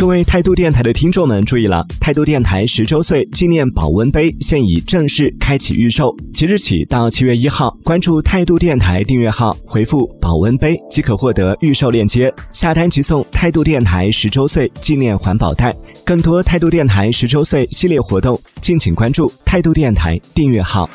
各位态度电台的听众们注意了，态度电台十周岁纪念保温杯现已正式开启预售，即日起到七月一号，关注态度电台订阅号，回复“保温杯”即可获得预售链接，下单即送态度电台十周岁纪念环保袋。更多态度电台十周岁系列活动，敬请关注态度电台订阅号。